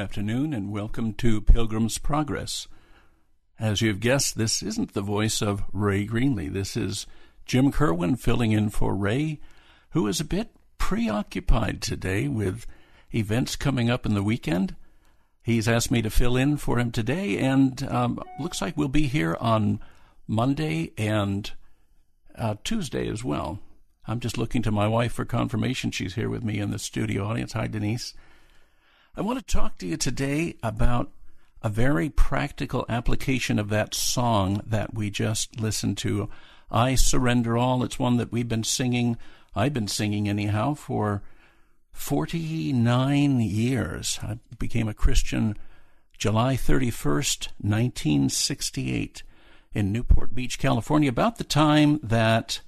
Afternoon and welcome to Pilgrim's Progress. As you've guessed, this isn't the voice of Ray Greenley. This is Jim Kerwin filling in for Ray, who is a bit preoccupied today with events coming up in the weekend. He's asked me to fill in for him today, and um, looks like we'll be here on Monday and uh, Tuesday as well. I'm just looking to my wife for confirmation. She's here with me in the studio audience. Hi, Denise. I want to talk to you today about a very practical application of that song that we just listened to. I Surrender All. It's one that we've been singing, I've been singing anyhow, for 49 years. I became a Christian July 31st, 1968, in Newport Beach, California, about the time that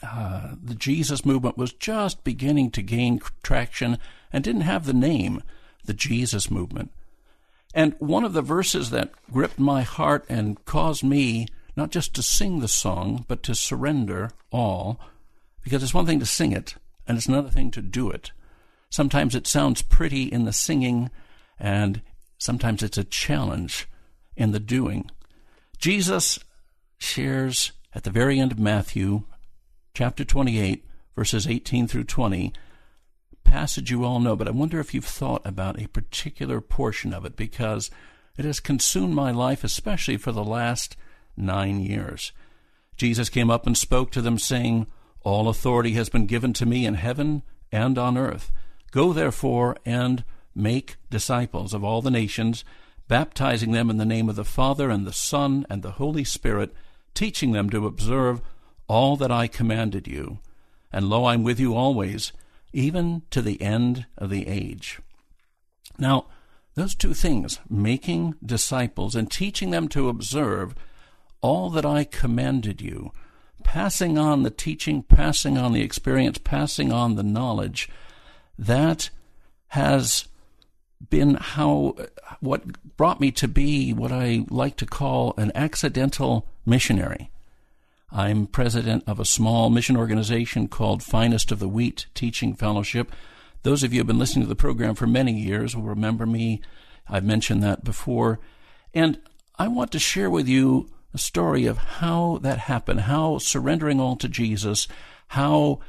uh, the Jesus movement was just beginning to gain traction and didn't have the name, the Jesus movement. And one of the verses that gripped my heart and caused me not just to sing the song, but to surrender all, because it's one thing to sing it, and it's another thing to do it. Sometimes it sounds pretty in the singing, and sometimes it's a challenge in the doing. Jesus shares at the very end of Matthew chapter 28, verses 18 through 20, passage you all know, but I wonder if you've thought about a particular portion of it because it has consumed my life, especially for the last nine years. Jesus came up and spoke to them, saying, All authority has been given to me in heaven and on earth. Go therefore and make disciples of all the nations, baptizing them in the name of the Father and the Son and the Holy Spirit, teaching them to observe all that I commanded you. And lo, I'm with you always, even to the end of the age. Now, those two things, making disciples and teaching them to observe all that I commanded you, passing on the teaching, passing on the experience, passing on the knowledge, that has been how what brought me to be what I like to call an accidental missionary. I'm president of a small mission organization called Finest of the Wheat Teaching Fellowship. Those of you who have been listening to the program for many years will remember me. I've mentioned that before. And I want to share with you a story of how that happened, how surrendering all to Jesus, how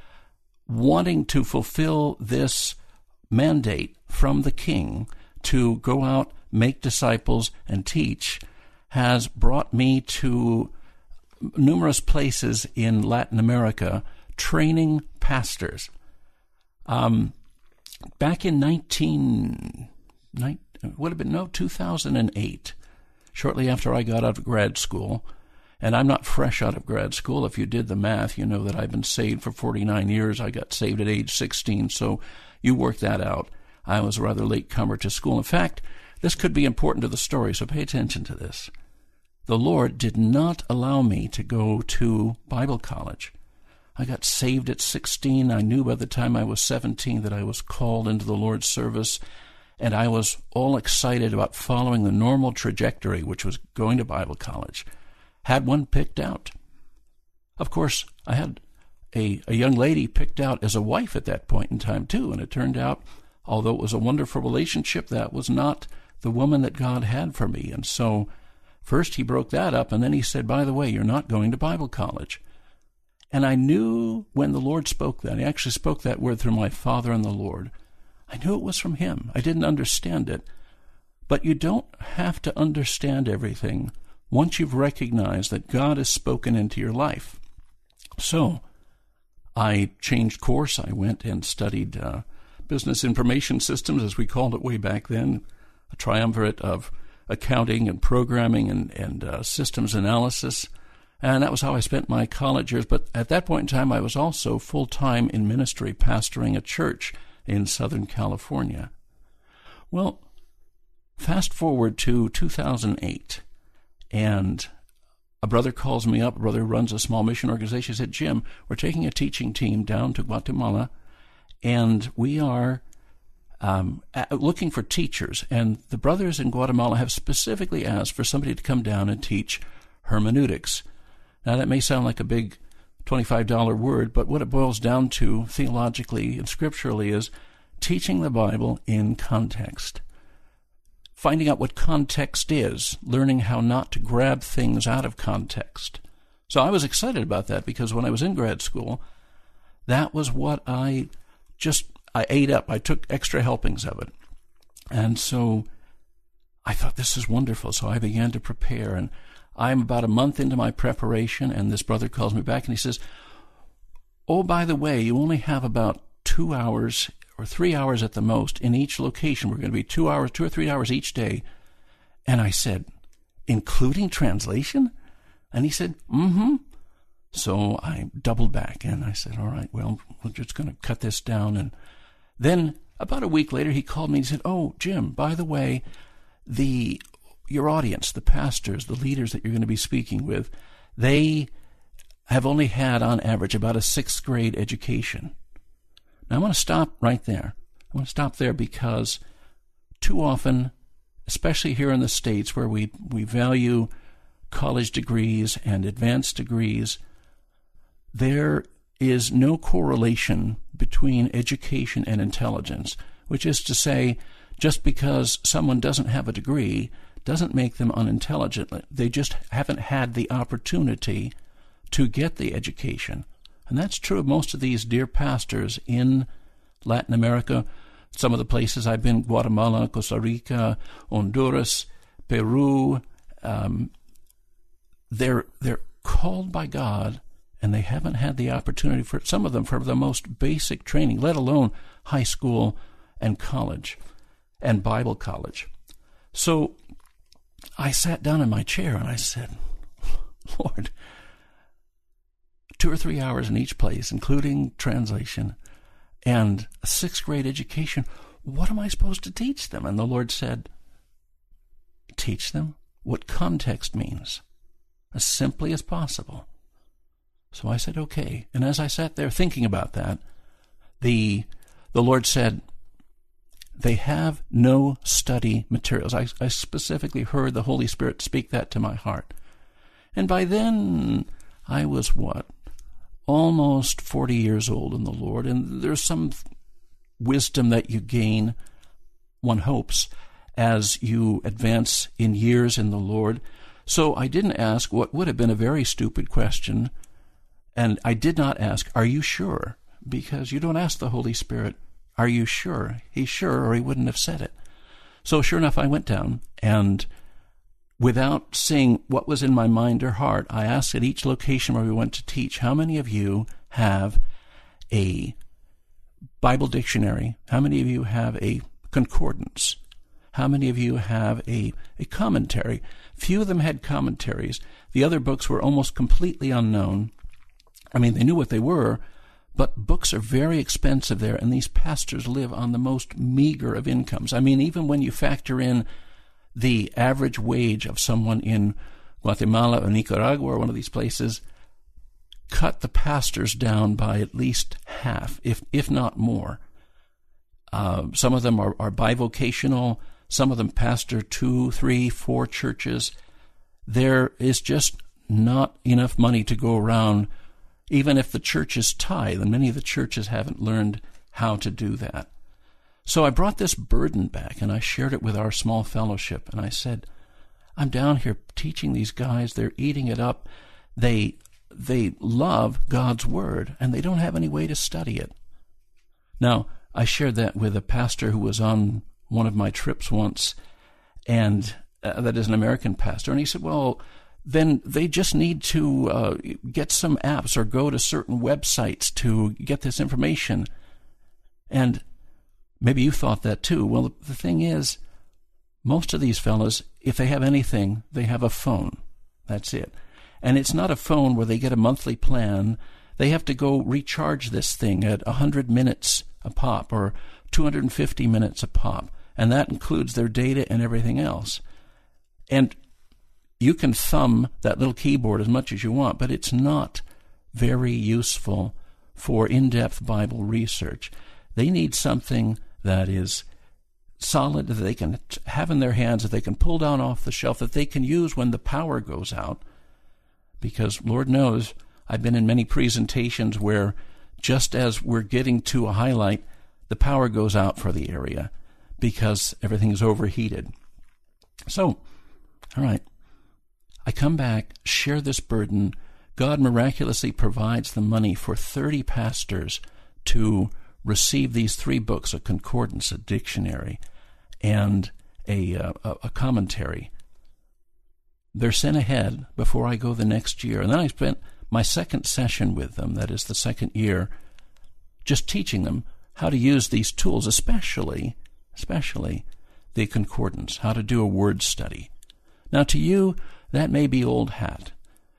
wanting to fulfill this mandate from the king to go out, make disciples, and teach has brought me to numerous places in Latin America training pastors. Um, back in 19, 19 would have been no 2008, shortly after I got out of grad school, and I'm not fresh out of grad school. If you did the math, you know that I've been saved for 49 years. I got saved at age 16, so you work that out. I was a rather late comer to school. In fact, this could be important to the story, so pay attention to this the Lord did not allow me to go to Bible college. I got saved at 16. I knew by the time I was 17 that I was called into the Lord's service, and I was all excited about following the normal trajectory, which was going to Bible college. Had one picked out. Of course, I had a, a young lady picked out as a wife at that point in time, too, and it turned out, although it was a wonderful relationship, that was not the woman that God had for me. And so First, he broke that up, and then he said, By the way, you're not going to Bible college. And I knew when the Lord spoke that, he actually spoke that word through my Father and the Lord. I knew it was from him. I didn't understand it. But you don't have to understand everything once you've recognized that God has spoken into your life. So, I changed course. I went and studied uh, business information systems, as we called it way back then, a triumvirate of accounting and programming and, and uh, systems analysis. And that was how I spent my college years. But at that point in time, I was also full time in ministry, pastoring a church in Southern California. Well, fast forward to 2008, and a brother calls me up. A brother runs a small mission organization. He said, Jim, we're taking a teaching team down to Guatemala, and we are um, looking for teachers. And the brothers in Guatemala have specifically asked for somebody to come down and teach hermeneutics. Now, that may sound like a big $25 word, but what it boils down to theologically and scripturally is teaching the Bible in context. Finding out what context is, learning how not to grab things out of context. So I was excited about that because when I was in grad school, that was what I just I ate up. I took extra helpings of it. And so I thought, this is wonderful. So I began to prepare. And I'm about a month into my preparation, and this brother calls me back and he says, Oh, by the way, you only have about two hours or three hours at the most in each location. We're going to be two hours, two or three hours each day. And I said, including translation? And he said, mm hmm. So I doubled back and I said, all right, well, we're just going to cut this down. And then about a week later, he called me and said, oh, Jim, by the way, the your audience, the pastors, the leaders that you're going to be speaking with, they have only had on average about a sixth grade education. Now I want to stop right there. I want to stop there because too often, especially here in the States where we, we value college degrees and advanced degrees, there is no correlation between education and intelligence, which is to say, just because someone doesn't have a degree doesn't make them unintelligent. They just haven't had the opportunity to get the education. And that's true of most of these dear pastors in Latin America, some of the places I've been Guatemala, Costa Rica, Honduras, Peru. Um, they're, they're called by God and they haven't had the opportunity for some of them for the most basic training, let alone high school and college and Bible college. So I sat down in my chair and I said, Lord, two or three hours in each place, including translation and a sixth grade education. What am I supposed to teach them? And the Lord said, Teach them what context means as simply as possible. So I said, okay. And as I sat there thinking about that, the, the Lord said, they have no study materials. I, I specifically heard the Holy Spirit speak that to my heart. And by then, I was what? Almost 40 years old in the Lord. And there's some wisdom that you gain, one hopes, as you advance in years in the Lord. So I didn't ask what would have been a very stupid question and I did not ask, Are you sure? Because you don't ask the Holy Spirit, Are you sure? He's sure, or he wouldn't have said it. So sure enough, I went down and without seeing what was in my mind or heart, I asked at each location where we went to teach, How many of you have a Bible dictionary? How many of you have a concordance? How many of you have a, a commentary? Few of them had commentaries. The other books were almost completely unknown. I mean, they knew what they were, but books are very expensive there, and these pastors live on the most meager of incomes. I mean, even when you factor in the average wage of someone in Guatemala or Nicaragua or one of these places, cut the pastors down by at least half, if if not more. Uh, some of them are, are bivocational. Some of them pastor two, three, four churches. There is just not enough money to go around even if the churches tithe, and many of the churches haven't learned how to do that. So I brought this burden back and I shared it with our small fellowship, and I said, I'm down here teaching these guys, they're eating it up. They they love God's word and they don't have any way to study it. Now, I shared that with a pastor who was on one of my trips once, and uh, that is an American pastor, and he said, Well, then they just need to uh, get some apps or go to certain websites to get this information. And maybe you thought that too. Well, the thing is, most of these fellows, if they have anything, they have a phone. That's it. And it's not a phone where they get a monthly plan. They have to go recharge this thing at 100 minutes a pop or 250 minutes a pop. And that includes their data and everything else. And you can thumb that little keyboard as much as you want, but it's not very useful for in depth Bible research. They need something that is solid, that they can have in their hands, that they can pull down off the shelf, that they can use when the power goes out. Because Lord knows, I've been in many presentations where just as we're getting to a highlight, the power goes out for the area because everything is overheated. So, all right, I come back, share this burden. God miraculously provides the money for 30 pastors to receive these three books a concordance, a dictionary, and a, uh, a commentary. They're sent ahead before I go the next year. And then I spent my second session with them, that is the second year, just teaching them how to use these tools, especially, especially the concordance, how to do a word study. Now, to you, that may be old hat,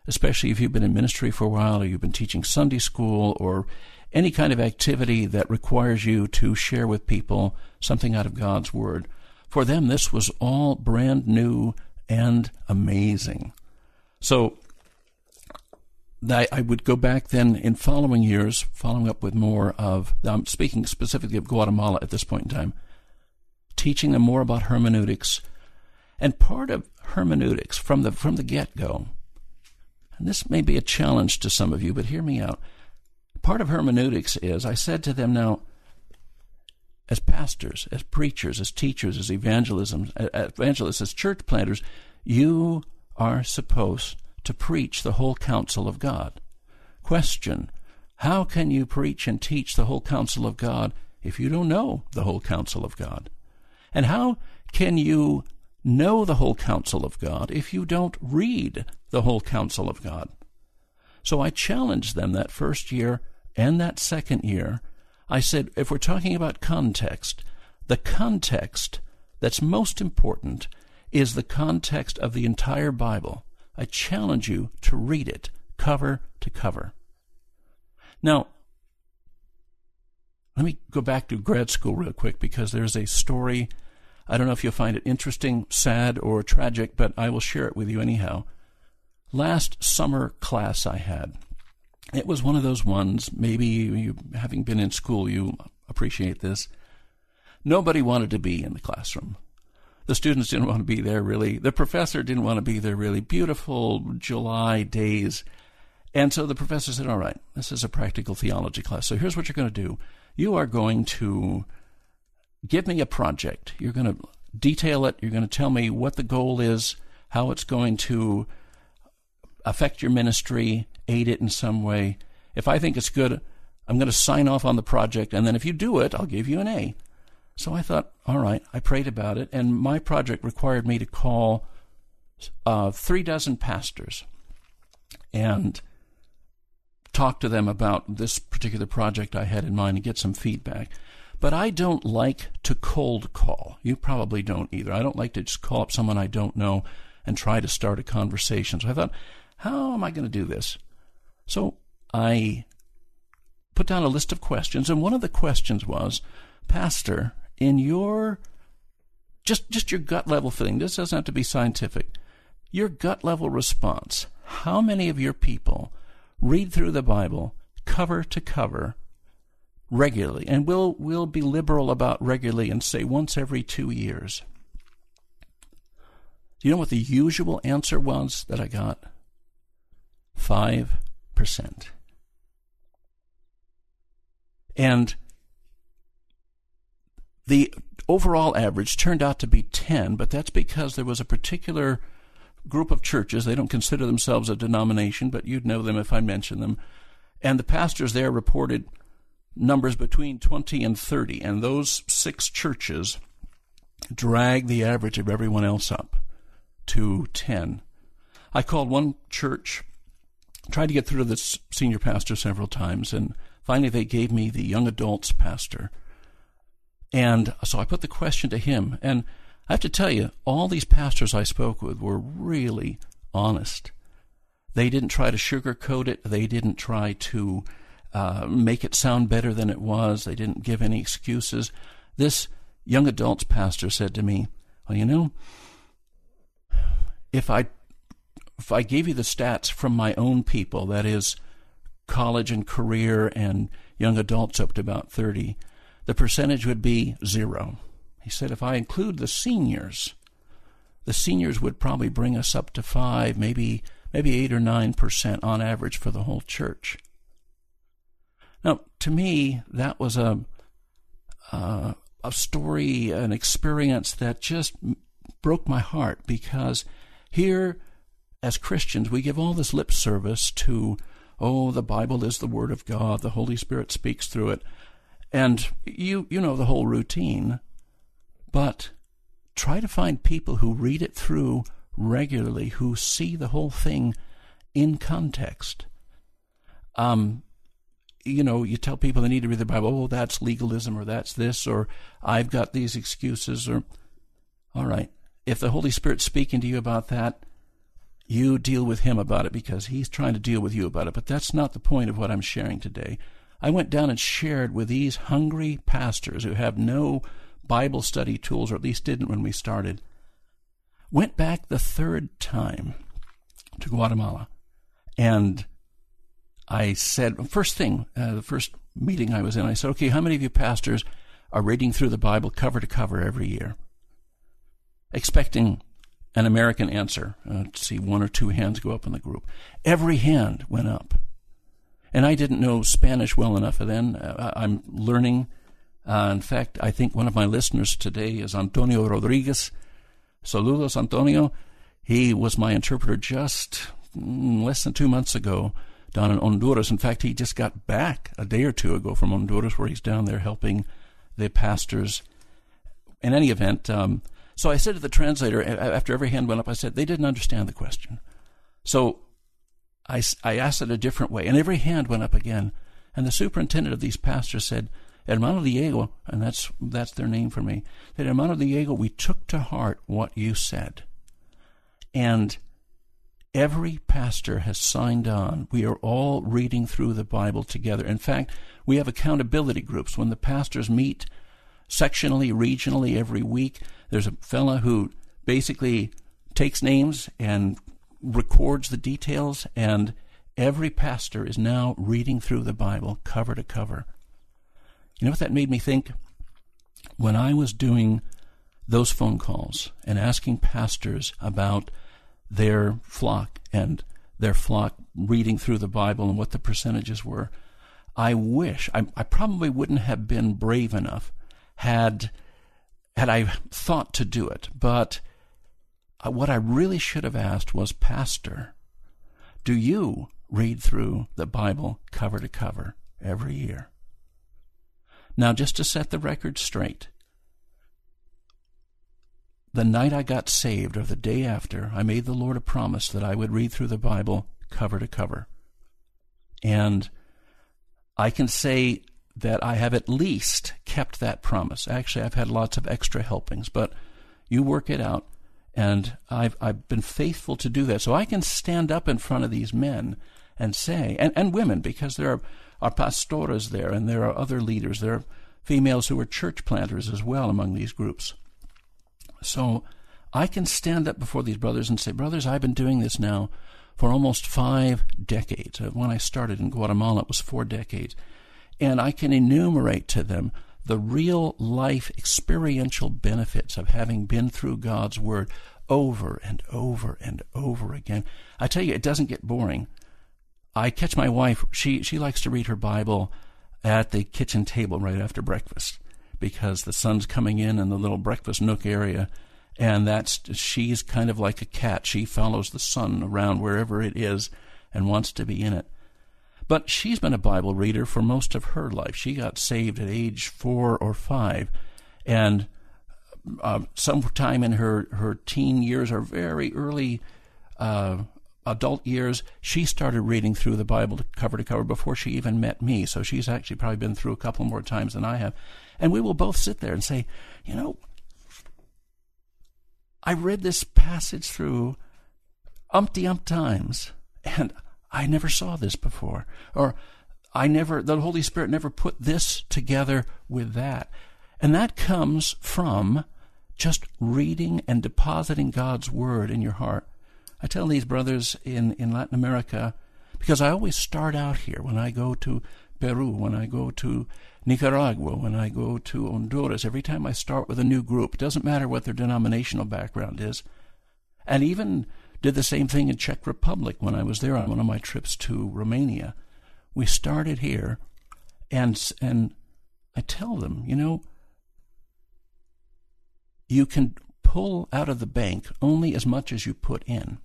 especially if you've been in ministry for a while or you've been teaching Sunday school or any kind of activity that requires you to share with people something out of God's Word. For them, this was all brand new and amazing. So I, would go back then in following years, following up with more of, I'm speaking specifically of Guatemala at this point in time, teaching them more about hermeneutics. And part of hermeneutics from the, from the get go, and this may be a challenge to some of you, but hear me out. Part of hermeneutics is I said to them now, as pastors, as preachers, as teachers, as evangelism, evangelists, as church planters, you are supposed to preach the whole counsel of God. Question How can you preach and teach the whole counsel of God if you don't know the whole counsel of God? And how can you know the whole counsel of God if you don't read the whole counsel of God? So I challenged them that first year and that second year. I said, if we're talking about context, the context that's most important is the context of the entire Bible. I challenge you to read it cover to cover. Now, let me go back to grad school real quick because there's a story. I don't know if you'll find it interesting, sad, or tragic, but I will share it with you anyhow. Last summer class I had, it was one of those ones, maybe you, having been in school, you appreciate this. Nobody wanted to be in the classroom. The students didn't want to be there really. The professor didn't want to be there really. Beautiful July days. And so the professor said, All right, this is a practical theology class. So here's what you're going to do you are going to give me a project. You're going to detail it. You're going to tell me what the goal is, how it's going to affect your ministry, aid it in some way. If I think it's good, I'm going to sign off on the project. And then if you do it, I'll give you an A. So I thought, all right, I prayed about it, and my project required me to call uh, three dozen pastors and talk to them about this particular project I had in mind and get some feedback. But I don't like to cold call. You probably don't either. I don't like to just call up someone I don't know and try to start a conversation. So I thought, how am I going to do this? So I put down a list of questions, and one of the questions was, Pastor, in your just just your gut level feeling, this doesn't have to be scientific. Your gut level response. How many of your people read through the Bible cover to cover regularly? And we'll we'll be liberal about regularly and say once every two years. Do you know what the usual answer was that I got? Five percent. And the overall average turned out to be 10, but that's because there was a particular group of churches. They don't consider themselves a denomination, but you'd know them if I mentioned them. And the pastors there reported numbers between 20 and 30. And those six churches drag the average of everyone else up to 10. I called one church, tried to get through to the senior pastor several times, and finally they gave me the young adults pastor. And so I put the question to him. And I have to tell you, all these pastors I spoke with were really honest. They didn't try to sugarcoat it. They didn't try to uh, make it sound better than it was. They didn't give any excuses. This young adults pastor said to me, "Well, you know, if I if I gave you the stats from my own people, that is, college and career and young adults up to about thirty, the percentage would be zero. He said, if I include the seniors, the seniors would probably bring us up to five, maybe maybe eight or nine percent on average for the whole church. Now, to me, that was a uh, a story, an experience that just broke my heart because here, as Christians, we give all this lip service to, oh, the Bible is the Word of God, the Holy Spirit speaks through it. And you, you know the whole routine, but try to find people who read it through regularly, who see the whole thing in context. Um, you know, you tell people they need to read the Bible, oh, that's legalism or that's this or I've got these excuses or, all right. If the Holy Spirit's speaking to you about that, you deal with him about it because he's trying to deal with you about it. But that's not the point of what I'm sharing today. I went down and shared with these hungry pastors who have no Bible study tools, or at least didn't when we started. Went back the third time to Guatemala and I said, first thing, uh, the first meeting I was in, I said, okay, how many of you pastors are reading through the Bible cover to cover every year? Expecting an American answer. Uh, to see one or two hands go up in the group. Every hand went up. And I didn't know Spanish well enough then. Uh, I'm learning. Uh, in fact, I think one of my listeners today is Antonio Rodriguez. Saludos, Antonio. He was my interpreter just mm, less than two months ago down in Honduras. In fact, he just got back a day or two ago from Honduras, where he's down there helping the pastors. In any event, um, so I said to the translator after every hand went up, I said they didn't understand the question. So I, I asked it a different way, and every hand went up again. And the superintendent of these pastors said, Hermano Diego, and that's that's their name for me. That Hermano Diego, we took to heart what you said, and Every pastor has signed on. We are all reading through the Bible together. In fact, we have accountability groups. When the pastors meet sectionally, regionally every week, there's a fella who basically takes names and records the details, and every pastor is now reading through the Bible cover to cover. You know what that made me think? When I was doing those phone calls and asking pastors about their flock and their flock reading through the Bible and what the percentages were. I wish I, I probably wouldn't have been brave enough had had I thought to do it. But uh, what I really should have asked was, Pastor, do you read through the Bible cover to cover every year? Now, just to set the record straight, the night I got saved, or the day after, I made the Lord a promise that I would read through the Bible cover to cover. And I can say that I have at least kept that promise. Actually, I've had lots of extra helpings, but you work it out. And I've, I've been faithful to do that. So I can stand up in front of these men and say, and, and women, because there are, are pastoras there and there are other leaders. There are females who are church planters as well among these groups. So I can stand up before these brothers and say, Brothers, I've been doing this now for almost five decades. Uh, when I started in Guatemala, it was four decades. And I can enumerate to them the real life experiential benefits of having been through God's Word over and over and over again. I tell you, it doesn't get boring. I catch my wife, she, she likes to read her Bible at the kitchen table right after breakfast because the sun's coming in in the little breakfast nook area. And that's she's kind of like a cat. She follows the sun around wherever it is and wants to be in it. But she's been a Bible reader for most of her life. She got saved at age four or five, and uh, sometime in her her teen years or very early uh, adult years, she started reading through the Bible cover to cover before she even met me. So she's actually probably been through a couple more times than I have. And we will both sit there and say, you know, I read this passage through umpty ump times, and I never saw this before. Or I never, the Holy Spirit never put this together with that. And that comes from just reading and depositing God's Word in your heart. I tell these brothers in, in Latin America, because I always start out here when I go to Peru, when I go to Nicaragua, when I go to Honduras, every time I start with a new group, doesn't matter what their denominational background is. And even did the same thing in Czech Republic when I was there on one of my trips to Romania. We started here, and and I tell them, you know, you can pull out of the bank only as much as you put in.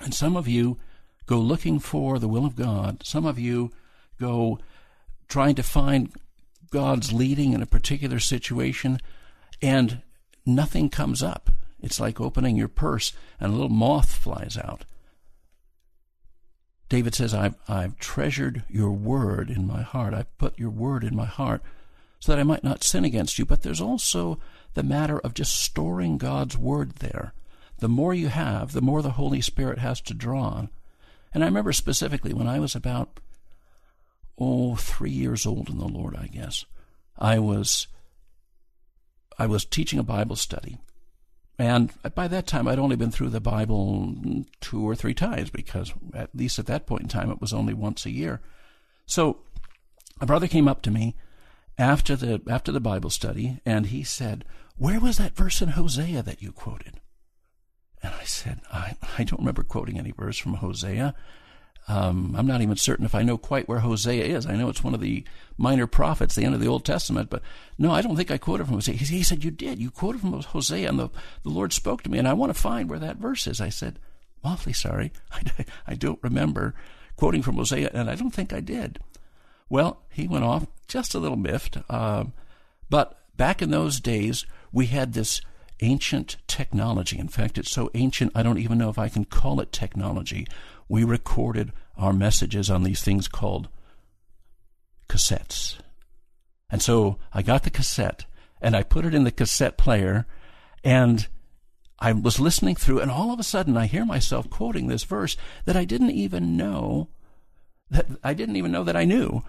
And some of you go looking for the will of God. Some of you go trying to find God's leading in a particular situation, and nothing comes up. It's like opening your purse and a little moth flies out. David says, I've, I've treasured your word in my heart. I've put your word in my heart so that I might not sin against you. But there's also the matter of just storing God's word there. The more you have, the more the Holy Spirit has to draw on. And I remember specifically when I was about, oh, three years old in the Lord, I guess, I was, I was teaching a Bible study. And by that time, I'd only been through the Bible two or three times because, at least at that point in time, it was only once a year. So, a brother came up to me after the after the Bible study, and he said, "Where was that verse in Hosea that you quoted?" And I said, "I I don't remember quoting any verse from Hosea. Um, I'm not even certain if I know quite where Hosea is. I know it's one of the minor prophets, the end of the Old Testament, but no, I don't think I quoted from Hosea. He, said, You did. You quoted from Hosea, and the, the Lord spoke to me, and I want to find where that verse is. I said, I'm awfully sorry. I, I don't remember quoting from Hosea, and I don't think I did. Well, he went off just a little miffed. Um, but back in those days, we had this ancient technology. In fact, it's so ancient, I don't even know if I can call it technology we recorded our messages on these things called cassettes. And so I got the cassette and I put it in the cassette player and I was listening through and all of a sudden I hear myself quoting this verse that I didn't even know that I didn't even know that I knew.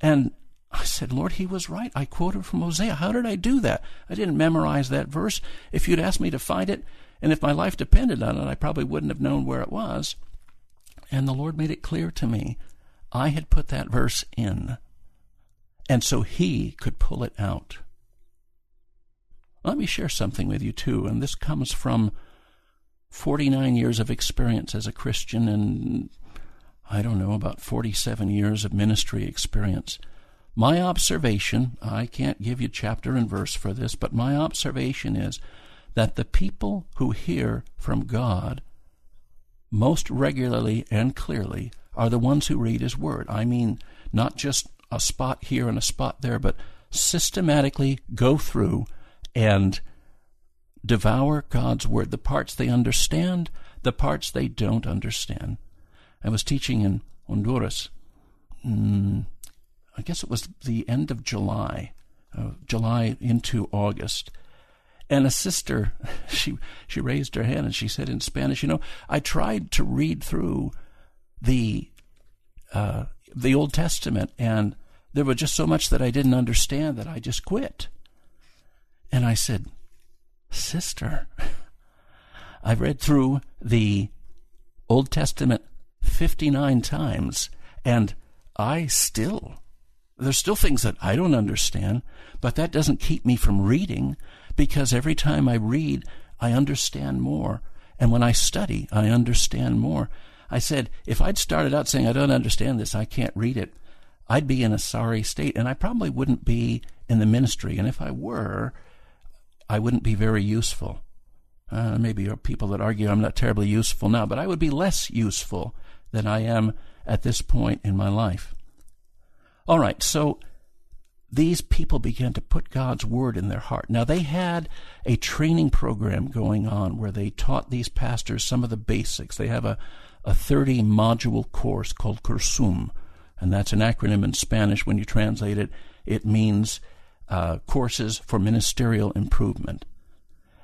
And I said, Lord, he was right. I quoted from Hosea. How did I do that? I didn't memorize that verse. If you'd asked me to find it, and if my life depended on it, I probably wouldn't have known where it was. And the Lord made it clear to me I had put that verse in, and so He could pull it out. Let me share something with you, too, and this comes from 49 years of experience as a Christian and I don't know, about 47 years of ministry experience. My observation, I can't give you chapter and verse for this, but my observation is that the people who hear from God most regularly and clearly are the ones who read His Word. I mean, not just a spot here and a spot there, but systematically go through and devour God's Word, the parts they understand, the parts they don't understand. I was teaching in Honduras. Mm, I guess it was the end of July, uh, July into August. And a sister, she she raised her hand and she said in Spanish, you know, I tried to read through the uh, the Old Testament, and there was just so much that I didn't understand that I just quit. And I said, Sister, I've read through the Old Testament 59 times, and I still, there's still things that I don't understand, but that doesn't keep me from reading because every time I read, I understand more. And when I study, I understand more. I said, if I'd started out saying, I don't understand this, I can't read it, I'd be in a sorry state, and I probably wouldn't be in the ministry. And if I were, I wouldn't be very useful. Uh, maybe there are people that argue I'm not terribly useful now, but I would be less useful than I am at this point in my life. All right, so these people began to put God's word in their heart. Now, they had a training program going on where they taught these pastors some of the basics. They have a, a 30 module course called Cursum, and that's an acronym in Spanish. When you translate it, it means uh, courses for ministerial improvement.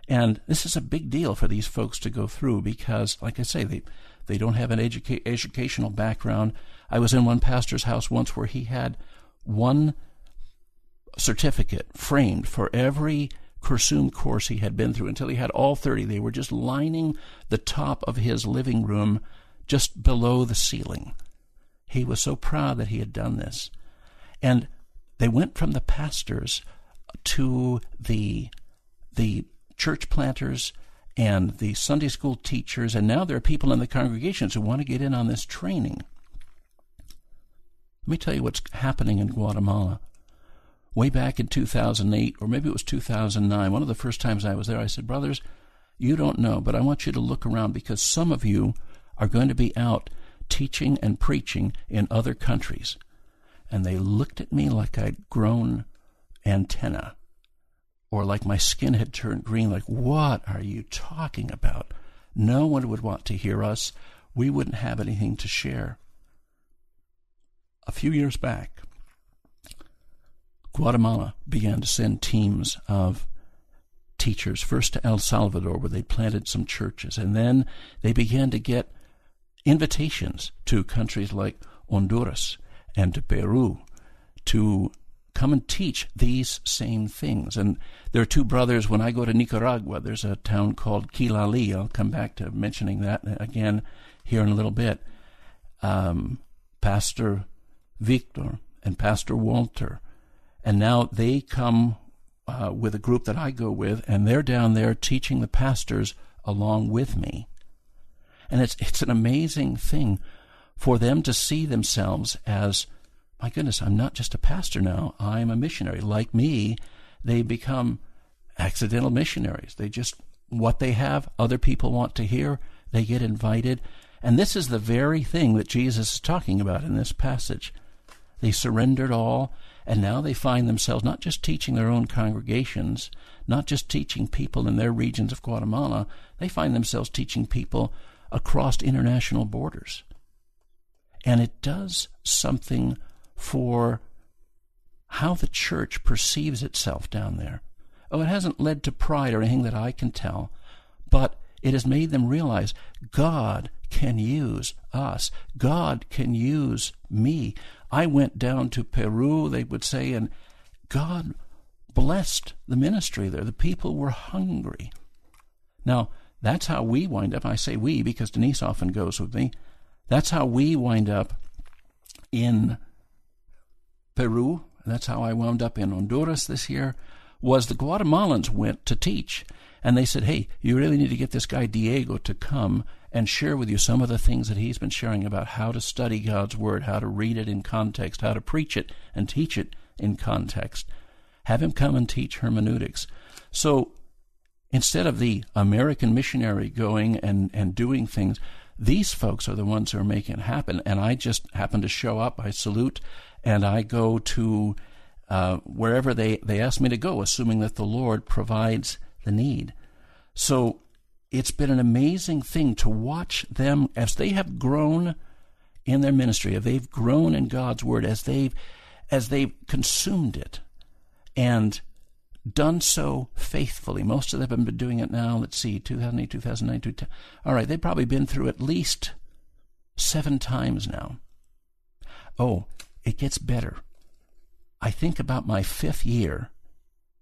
And this is a big deal for these folks to go through because, like I say, they, they don't have an educa- educational background. I was in one pastor's house once where he had one certificate framed for every Cursum course he had been through until he had all 30. They were just lining the top of his living room just below the ceiling. He was so proud that he had done this. And they went from the pastors to the the church planters and the Sunday school teachers, and now there are people in the congregations who want to get in on this training. Let me tell you what's happening in Guatemala way back in 2008, or maybe it was 2009, one of the first times I was there, I said, Brothers, you don't know, but I want you to look around because some of you are going to be out teaching and preaching in other countries. And they looked at me like I'd grown antenna or like my skin had turned green, like, what are you talking about? No one would want to hear us. We wouldn't have anything to share. a few years back, Guatemala began to send teams of teachers, first to El Salvador, where they planted some churches, and then they began to get invitations to countries like Honduras and to Peru to come and teach these same things. And there are two brothers. When I go to Nicaragua, there's a town called Quilali. I'll come back to mentioning that again here in a little bit. Um, Pastor Victor and Pastor Walter. And now they come uh, with a group that I go with, and they're down there teaching the pastors along with me. And it's it's an amazing thing for them to see themselves as, my goodness, I'm not just a pastor now, I'm a missionary. Like me, they become accidental missionaries. They just, what they have, other people want to hear, they get invited. And this is the very thing that Jesus is talking about in this passage. They surrendered all, and now they find themselves not just teaching their own congregations, not just teaching people in their regions of Guatemala, they find themselves teaching people across international borders. And it does something for how the church perceives itself down there. Oh, it hasn't led to pride or anything that I can tell, but it has made them realize God can use us. God can use me. I went down to Peru, they would say, and God blessed the ministry there. The people were hungry. Now, that's how we wind up. I say we because Denise often goes with me. That's how we wind up in Peru. That's how I wound up in Honduras this year. Was the Guatemalans went to teach, and they said, "Hey, you really need to get this guy Diego to come and share with you some of the things that he's been sharing about how to study God's word, how to read it in context, how to preach it and teach it in context. Have him come and teach hermeneutics." So instead of the American missionary going and, and doing things, these folks are the ones who are making it happen. And I just happen to show up, I salute, and I go to uh, wherever they, they ask me to go, assuming that the Lord provides the need. So it's been an amazing thing to watch them as they have grown in their ministry, as they've grown in God's word, as they've as they've consumed it and done so faithfully. Most of them have been doing it now, let's see, 2008, 2009, 2010. All right, they've probably been through at least seven times now. Oh, it gets better. I think about my fifth year.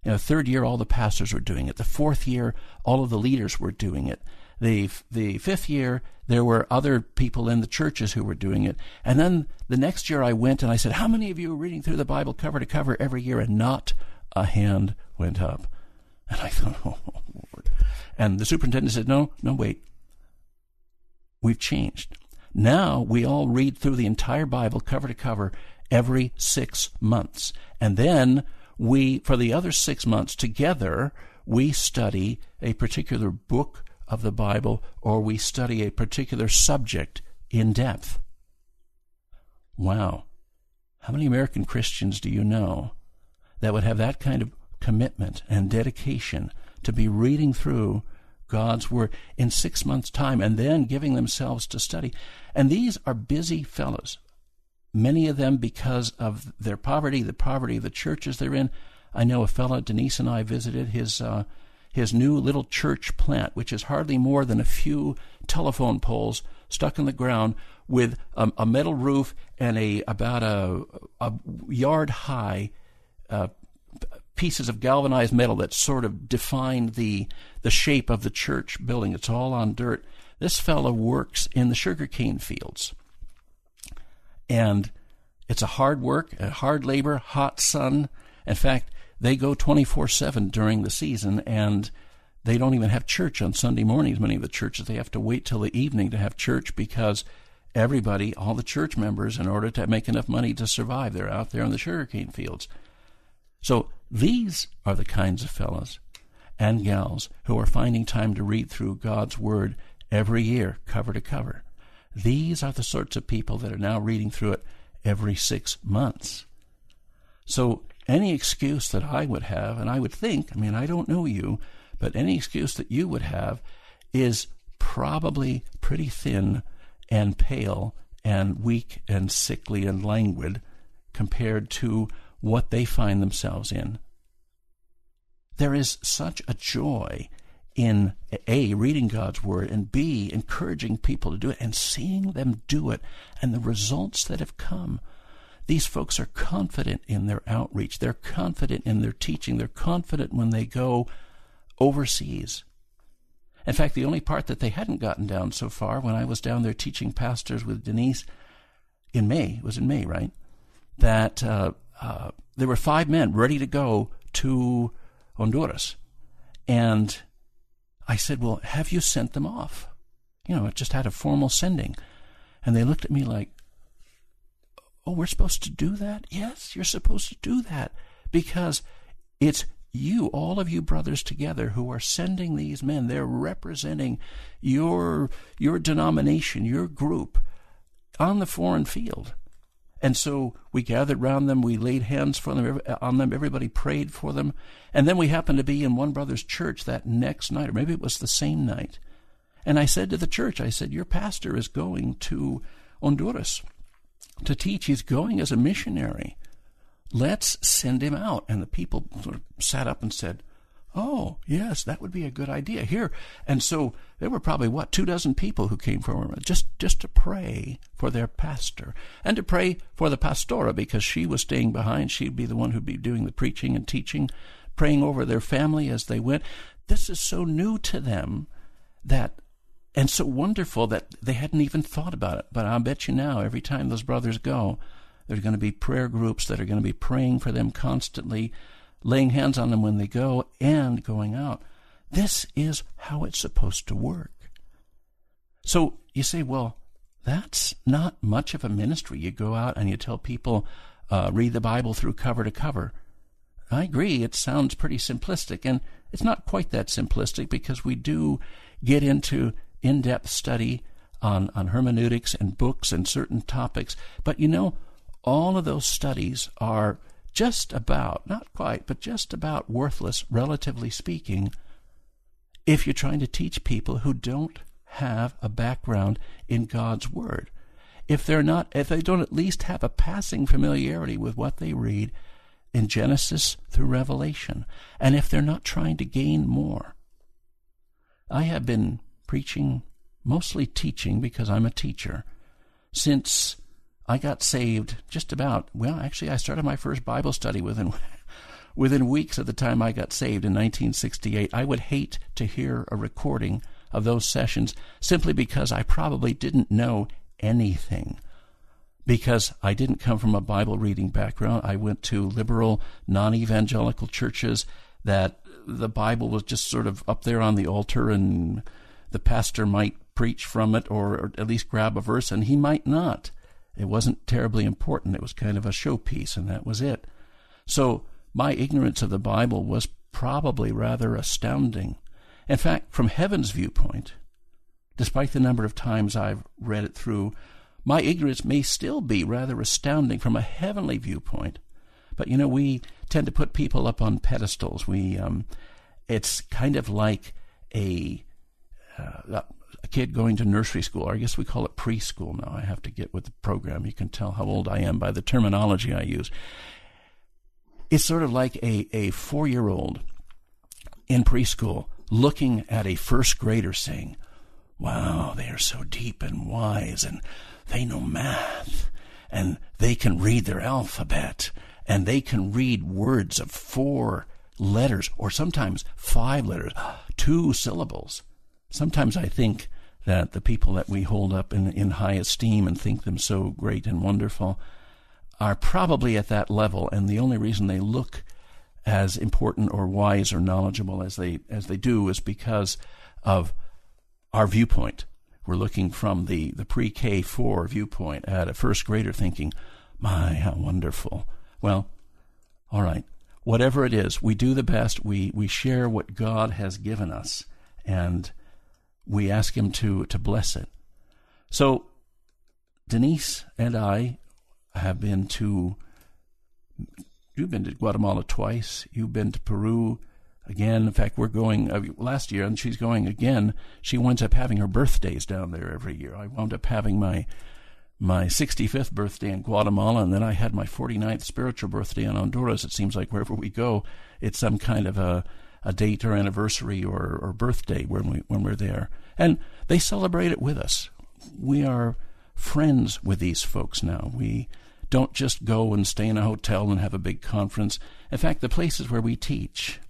In the third year, all the pastors were doing it. The fourth year, all of the leaders were doing it. The, the fifth year, there were other people in the churches who were doing it. And then the next year I went and I said, How many of you are reading through the Bible cover to cover every year? And not a hand went up. And I thought, oh, Lord. And the superintendent said, no, no, wait. We've changed. Now we all read through the entire Bible cover to cover every six months. And then we, for the other six months together, we study a particular book of the Bible or we study a particular subject in depth. Wow. How many American Christians do you know that would have that kind of commitment and dedication to be reading through God's Word in six months' time and then giving themselves to study. And these are busy fellows, many of them because of their poverty, the poverty of the churches they're in. I know a fellow, Denise and I visited his. Uh, his new little church plant, which is hardly more than a few telephone poles stuck in the ground with a, a metal roof and a about a, a yard high uh, pieces of galvanized metal that sort of define the the shape of the church building. It's all on dirt. This fellow works in the sugarcane fields, and it's a hard work, a hard labor, hot sun. In fact, they go 24 7 during the season, and they don't even have church on Sunday mornings. Many of the churches, they have to wait till the evening to have church because everybody, all the church members, in order to make enough money to survive, they're out there in the sugarcane fields. So these are the kinds of fellows and gals who are finding time to read through God's Word every year, cover to cover. These are the sorts of people that are now reading through it every six months. So any excuse that I would have, and I would think, I mean, I don't know you, but any excuse that you would have is probably pretty thin and pale and weak and sickly and languid compared to what they find themselves in. There is such a joy in A, reading God's Word, and B, encouraging people to do it and seeing them do it and the results that have come. These folks are confident in their outreach. They're confident in their teaching. They're confident when they go overseas. In fact, the only part that they hadn't gotten down so far when I was down there teaching pastors with Denise in May, it was in May, right? That uh, uh, there were five men ready to go to Honduras. And I said, Well, have you sent them off? You know, it just had a formal sending. And they looked at me like, Oh, we're supposed to do that? Yes, you're supposed to do that because it's you, all of you brothers together who are sending these men. They're representing your, your denomination, your group on the foreign field. And so we gathered round them, we laid hands for them, on them, everybody prayed for them. And then we happened to be in one brother's church that next night, or maybe it was the same night. And I said to the church, I said, Your pastor is going to Honduras to teach. He's going as a missionary. Let's send him out. And the people sort of sat up and said, Oh, yes, that would be a good idea. Here. And so there were probably, what, two dozen people who came from just, just to pray for their pastor and to pray for the pastora because she was staying behind. She'd be the one who'd be doing the preaching and teaching, praying over their family as they went. This is so new to them that, and so wonderful that they hadn't even thought about it. But I'll bet you now, every time those brothers go, there's going to be prayer groups that are going to be praying for them constantly laying hands on them when they go and going out. This is how it's supposed to work. So you say, well, that's not much of a ministry. You go out and you tell people, uh, read the Bible through cover to cover. I agree, it sounds pretty simplistic, and it's not quite that simplistic because we do get into in depth study on, on hermeneutics and books and certain topics. But you know, all of those studies are just about, not quite, but just about worthless, relatively speaking, if you're trying to teach people who don't have a background in God's Word. If they're not, if they don't at least have a passing familiarity with what they read in Genesis through Revelation, and if they're not trying to gain more. I have been preaching, mostly teaching because I'm a teacher, since I got saved just about, well, actually, I started my first Bible study within, within weeks of the time I got saved in 1968. I would hate to hear a recording of those sessions simply because I probably didn't know anything. Because I didn't come from a Bible reading background. I went to liberal, non evangelical churches that the Bible was just sort of up there on the altar and the pastor might preach from it or, or at least grab a verse and he might not. It wasn't terribly important. It was kind of a showpiece, and that was it. So my ignorance of the Bible was probably rather astounding. In fact, from heaven's viewpoint, despite the number of times I've read it through, my ignorance may still be rather astounding from a heavenly viewpoint. But you know, we tend to put people up on pedestals. We, um, it's kind of like a uh, a kid going to nursery school, I guess we call it preschool now. I have to get with the program. You can tell how old I am by the terminology I use. It's sort of like a, a four year old in preschool looking at a first grader saying, Wow, they are so deep and wise, and they know math, and they can read their alphabet, and they can read words of four letters, or sometimes five letters, two syllables. Sometimes I think that the people that we hold up in, in high esteem and think them so great and wonderful are probably at that level, and the only reason they look as important or wise or knowledgeable as they as they do is because of our viewpoint. We're looking from the, the pre K four viewpoint at a first grader thinking, My, how wonderful. Well, all right. Whatever it is, we do the best. We we share what God has given us. And we ask Him to, to bless it. So, Denise and I have been to, you've been to Guatemala twice, you've been to Peru again. In fact, we're going uh, last year, and she's going again. She winds up having her birthdays down there every year. I wound up having my my 65th birthday in Guatemala, and then I had my 49th spiritual birthday in Honduras. It seems like wherever we go, it's some kind of a, a date or anniversary or, or birthday when, we, when we're there. And they celebrate it with us. We are friends with these folks now. We don't just go and stay in a hotel and have a big conference. In fact, the places where we teach,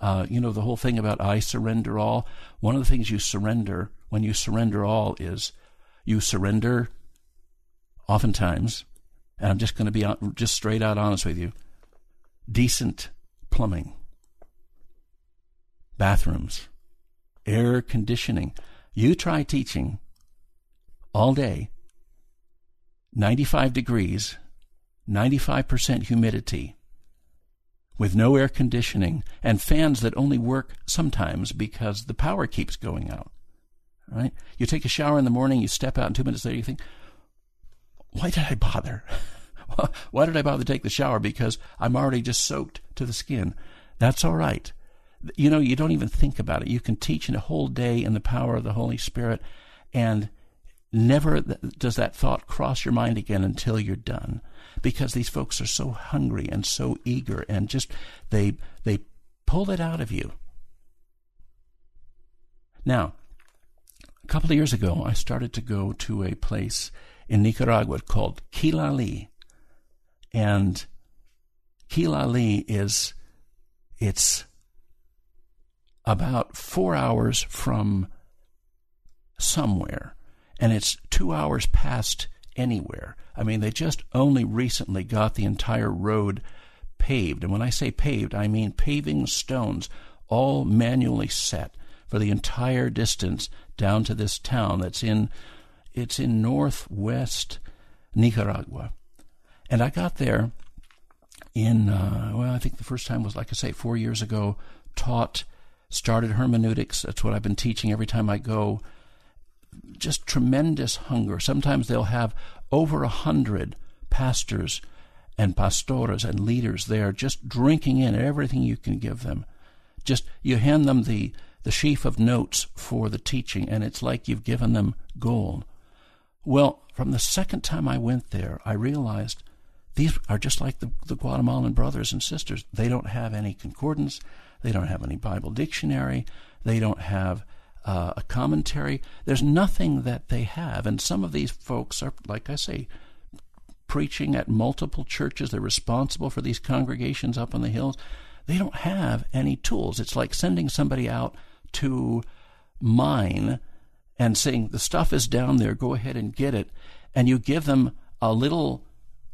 uh, you know, the whole thing about I surrender all, one of the things you surrender when you surrender all is you surrender oftentimes, and I'm just going to be just straight out honest with you, decent plumbing, bathrooms, air conditioning. You try teaching all day, 95 degrees, 95% humidity, with no air conditioning, and fans that only work sometimes because the power keeps going out. Right? You take a shower in the morning, you step out, and two minutes later you think, why did I bother? why did I bother to take the shower? Because I'm already just soaked to the skin. That's all right. You know, you don't even think about it. You can teach in a whole day in the power of the Holy Spirit, and never does that thought cross your mind again until you're done. Because these folks are so hungry and so eager and just they they pull it out of you. Now a couple of years ago i started to go to a place in nicaragua called Quilali and Quilali is it's about four hours from somewhere and it's two hours past anywhere. I mean, they just only recently got the entire road paved. And when I say paved, I mean paving stones, all manually set for the entire distance down to this town that's in it's in northwest Nicaragua. And I got there in uh, well, I think the first time was like I say four years ago. Taught, started hermeneutics. That's what I've been teaching every time I go just tremendous hunger. Sometimes they'll have over a hundred pastors and pastoras and leaders there just drinking in everything you can give them. Just you hand them the, the sheaf of notes for the teaching, and it's like you've given them gold. Well, from the second time I went there, I realized these are just like the, the Guatemalan brothers and sisters. They don't have any concordance, they don't have any Bible dictionary, they don't have uh, a commentary. There's nothing that they have. And some of these folks are, like I say, preaching at multiple churches. They're responsible for these congregations up on the hills. They don't have any tools. It's like sending somebody out to mine and saying, the stuff is down there, go ahead and get it. And you give them a little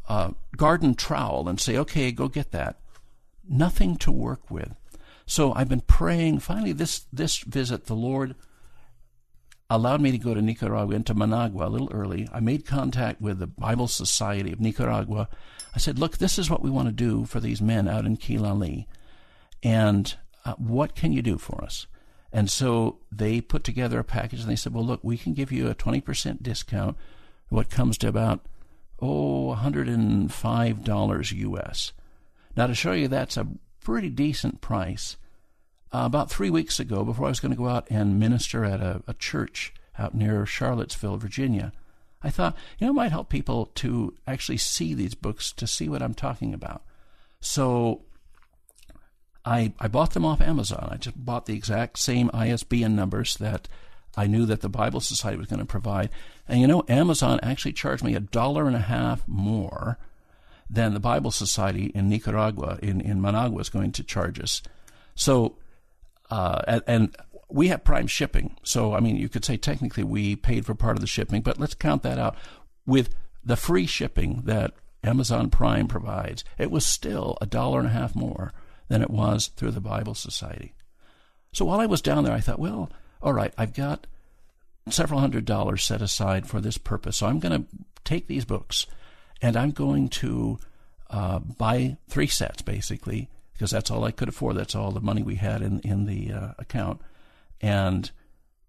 uh, garden trowel and say, okay, go get that. Nothing to work with. So I've been praying. Finally, this this visit, the Lord allowed me to go to Nicaragua into Managua a little early. I made contact with the Bible Society of Nicaragua. I said, "Look, this is what we want to do for these men out in Quilali, and uh, what can you do for us?" And so they put together a package, and they said, "Well, look, we can give you a twenty percent discount, what comes to about oh, $105 US. Now, to show you that's a pretty decent price. Uh, about three weeks ago, before I was going to go out and minister at a, a church out near Charlottesville, Virginia, I thought, you know, it might help people to actually see these books, to see what I'm talking about. So I, I bought them off Amazon. I just bought the exact same ISBN numbers that I knew that the Bible Society was going to provide. And you know, Amazon actually charged me a dollar and a half more than the Bible Society in Nicaragua, in, in Managua, is going to charge us. So, uh, and, and we have prime shipping. So, I mean, you could say technically we paid for part of the shipping, but let's count that out. With the free shipping that Amazon Prime provides, it was still a dollar and a half more than it was through the Bible Society. So while I was down there, I thought, well, all right, I've got several hundred dollars set aside for this purpose. So I'm going to take these books and I'm going to uh, buy three sets basically because that's all I could afford. That's all the money we had in in the uh, account, and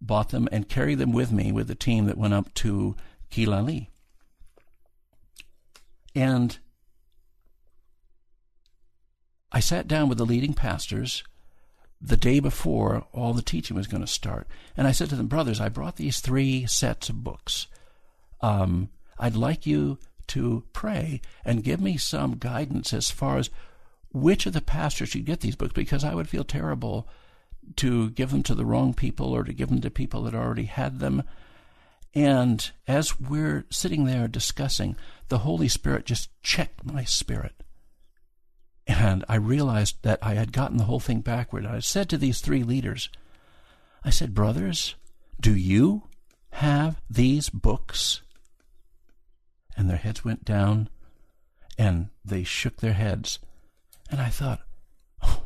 bought them and carried them with me with the team that went up to Quilali. And I sat down with the leading pastors the day before all the teaching was going to start. And I said to them, Brothers, I brought these three sets of books. um, I'd like you to pray and give me some guidance as far as which of the pastors should get these books because I would feel terrible to give them to the wrong people or to give them to people that already had them. And as we're sitting there discussing, the Holy Spirit just checked my spirit. And I realized that I had gotten the whole thing backward. I said to these three leaders, I said, Brothers, do you have these books? And their heads went down and they shook their heads. And I thought, oh,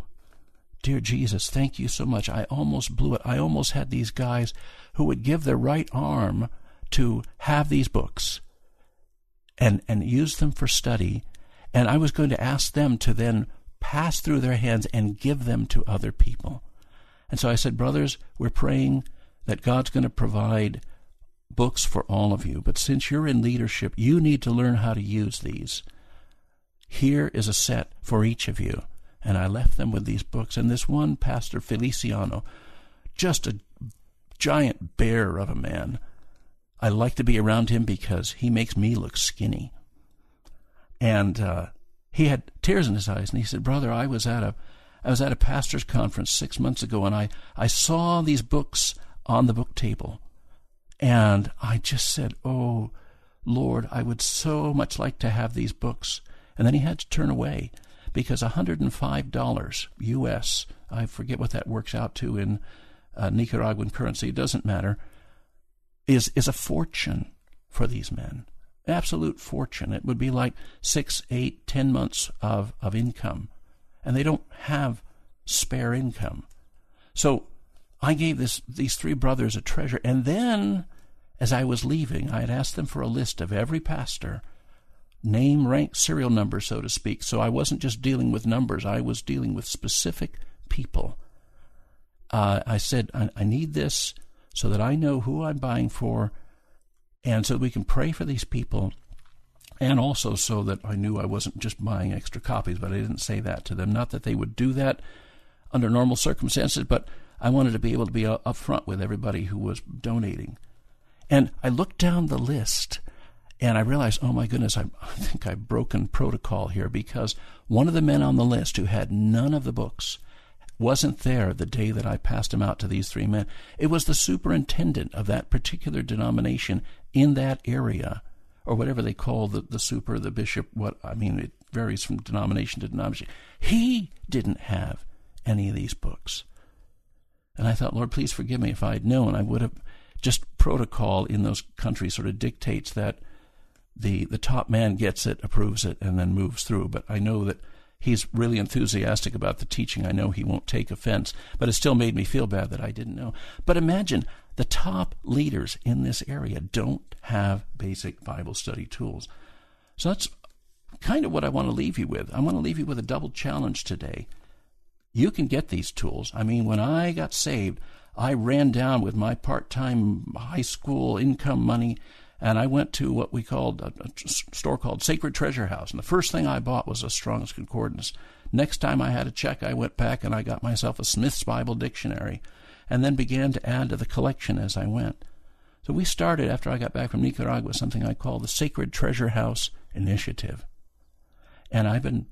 dear Jesus, thank you so much. I almost blew it. I almost had these guys who would give their right arm to have these books and, and use them for study. And I was going to ask them to then pass through their hands and give them to other people. And so I said, Brothers, we're praying that God's going to provide books for all of you. But since you're in leadership, you need to learn how to use these. Here is a set for each of you. And I left them with these books. And this one, Pastor Feliciano, just a giant bear of a man. I like to be around him because he makes me look skinny. And uh, he had tears in his eyes, and he said, "Brother, I was at a, I was at a pastor's conference six months ago, and I, I saw these books on the book table, and I just said, "Oh, Lord, I would so much like to have these books." And then he had to turn away because $105 US, I forget what that works out to in uh, Nicaraguan currency, it doesn't matter, is, is a fortune for these men. Absolute fortune. It would be like six, eight, ten months of, of income. And they don't have spare income. So I gave this, these three brothers a treasure. And then, as I was leaving, I had asked them for a list of every pastor name, rank, serial number, so to speak. So I wasn't just dealing with numbers, I was dealing with specific people. Uh, I said, I, I need this so that I know who I'm buying for, and so we can pray for these people, and also so that I knew I wasn't just buying extra copies, but I didn't say that to them. Not that they would do that under normal circumstances, but I wanted to be able to be upfront with everybody who was donating. And I looked down the list and I realized, oh my goodness, I, I think I've broken protocol here because one of the men on the list who had none of the books wasn't there the day that I passed him out to these three men. It was the superintendent of that particular denomination in that area, or whatever they call the, the super, the bishop, what I mean, it varies from denomination to denomination. He didn't have any of these books. And I thought, Lord, please forgive me if I had known. I would have just protocol in those countries sort of dictates that the the top man gets it, approves it, and then moves through. But I know that he's really enthusiastic about the teaching. I know he won't take offense, but it still made me feel bad that I didn't know. But imagine the top leaders in this area don't have basic Bible study tools. So that's kind of what I want to leave you with. I want to leave you with a double challenge today. You can get these tools. I mean, when I got saved, I ran down with my part time high school income money and I went to what we called a, a, store called Sacred Treasure House. And the first thing I bought was a Strong's Concordance. Next time I had a check, I went back and I got myself a Smith's Bible Dictionary, and then began to add to the collection as I went. So we started after I got back from Nicaragua something I call the Sacred Treasure House Initiative, and I've been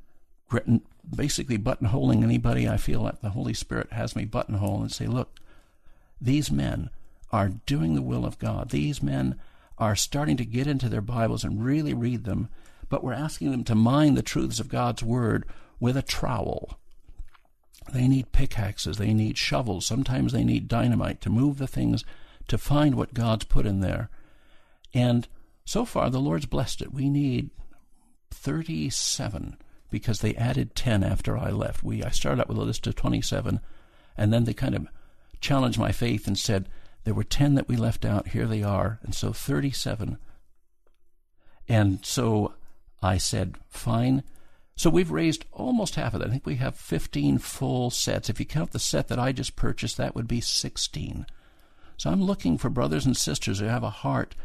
basically buttonholing anybody I feel like the Holy Spirit has me buttonhole and say, look, these men are doing the will of God. These men are starting to get into their Bibles and really read them, but we're asking them to mine the truths of God's Word with a trowel. They need pickaxes, they need shovels, sometimes they need dynamite to move the things to find what God's put in there. And so far, the Lord's blessed it. We need 37 because they added 10 after I left. We I started out with a list of 27, and then they kind of challenged my faith and said, there were 10 that we left out. Here they are. And so 37. And so I said, fine. So we've raised almost half of that. I think we have 15 full sets. If you count the set that I just purchased, that would be 16. So I'm looking for brothers and sisters who have a heart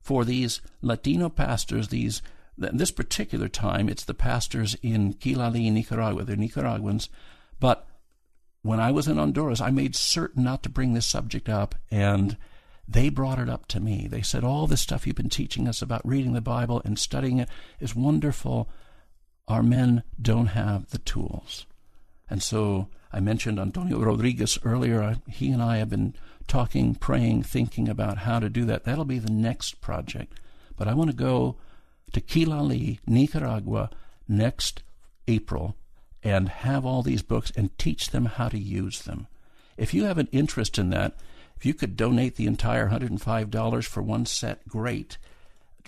for these Latino pastors, these this particular time, it's the pastors in Quilali, Nicaragua. They're Nicaraguans, but when I was in Honduras, I made certain not to bring this subject up, and they brought it up to me. They said, All this stuff you've been teaching us about reading the Bible and studying it is wonderful. Our men don't have the tools. And so I mentioned Antonio Rodriguez earlier. He and I have been talking, praying, thinking about how to do that. That'll be the next project. But I want to go to Quilali, Nicaragua, next April and have all these books and teach them how to use them. If you have an interest in that, if you could donate the entire $105 for one set, great.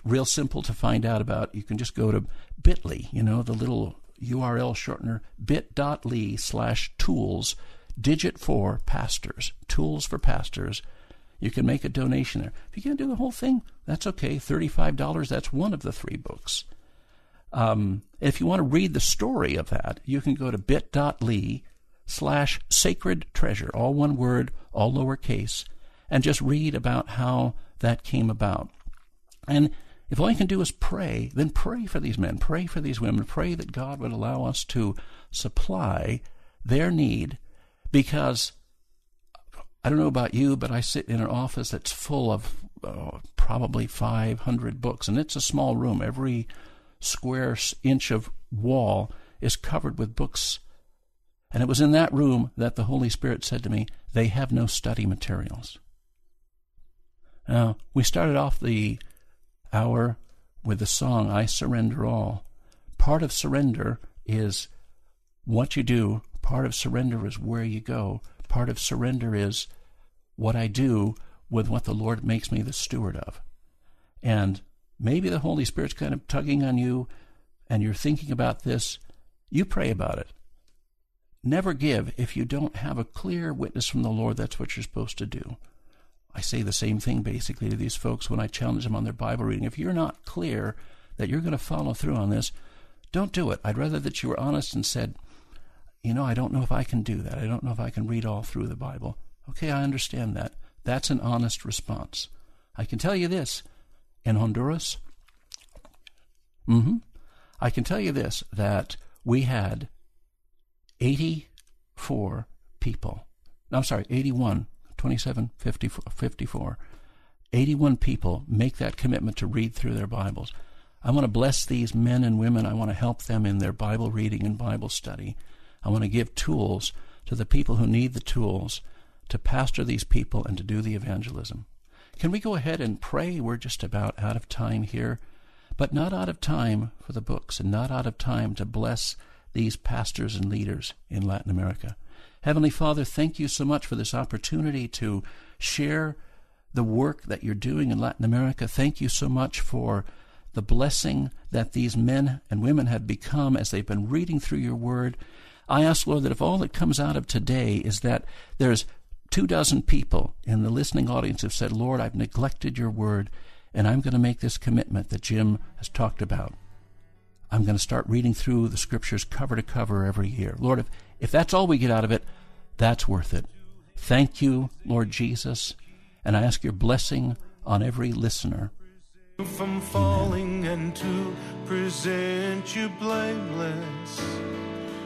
Real simple to find out about. You can just go to bit.ly, you know, the little URL shortener, bit.ly slash tools, digit for pastors, tools for pastors. You can make a donation there. If you can't do the whole thing, that's okay. $35, that's one of the three books. Um, if you want to read the story of that, you can go to bit.ly slash sacred treasure, all one word, all lowercase, and just read about how that came about. And if all you can do is pray, then pray for these men, pray for these women, pray that God would allow us to supply their need because I don't know about you, but I sit in an office that's full of uh, probably 500 books, and it's a small room. Every square inch of wall is covered with books. And it was in that room that the Holy Spirit said to me, They have no study materials. Now, we started off the hour with the song, I Surrender All. Part of surrender is what you do, part of surrender is where you go, part of surrender is what I do with what the Lord makes me the steward of. And maybe the Holy Spirit's kind of tugging on you and you're thinking about this, you pray about it. Never give if you don't have a clear witness from the Lord that's what you're supposed to do. I say the same thing basically to these folks when I challenge them on their Bible reading. If you're not clear that you're going to follow through on this, don't do it. I'd rather that you were honest and said, you know, I don't know if I can do that. I don't know if I can read all through the Bible. Okay, I understand that. That's an honest response. I can tell you this in Honduras, mm-hmm, I can tell you this that we had 84 people. No, I'm sorry, 81, 27, 54, 54. 81 people make that commitment to read through their Bibles. I want to bless these men and women. I want to help them in their Bible reading and Bible study. I want to give tools to the people who need the tools to pastor these people and to do the evangelism. Can we go ahead and pray? We're just about out of time here, but not out of time for the books and not out of time to bless these pastors and leaders in Latin America. Heavenly Father, thank you so much for this opportunity to share the work that you're doing in Latin America. Thank you so much for the blessing that these men and women have become as they've been reading through your word. I ask, Lord, that if all that comes out of today is that there's two dozen people in the listening audience have said, Lord, I've neglected your word, and I'm going to make this commitment that Jim has talked about. I'm going to start reading through the scriptures cover to cover every year. Lord, if, if that's all we get out of it, that's worth it. Thank you, Lord Jesus, and I ask your blessing on every listener. From falling and to present you blameless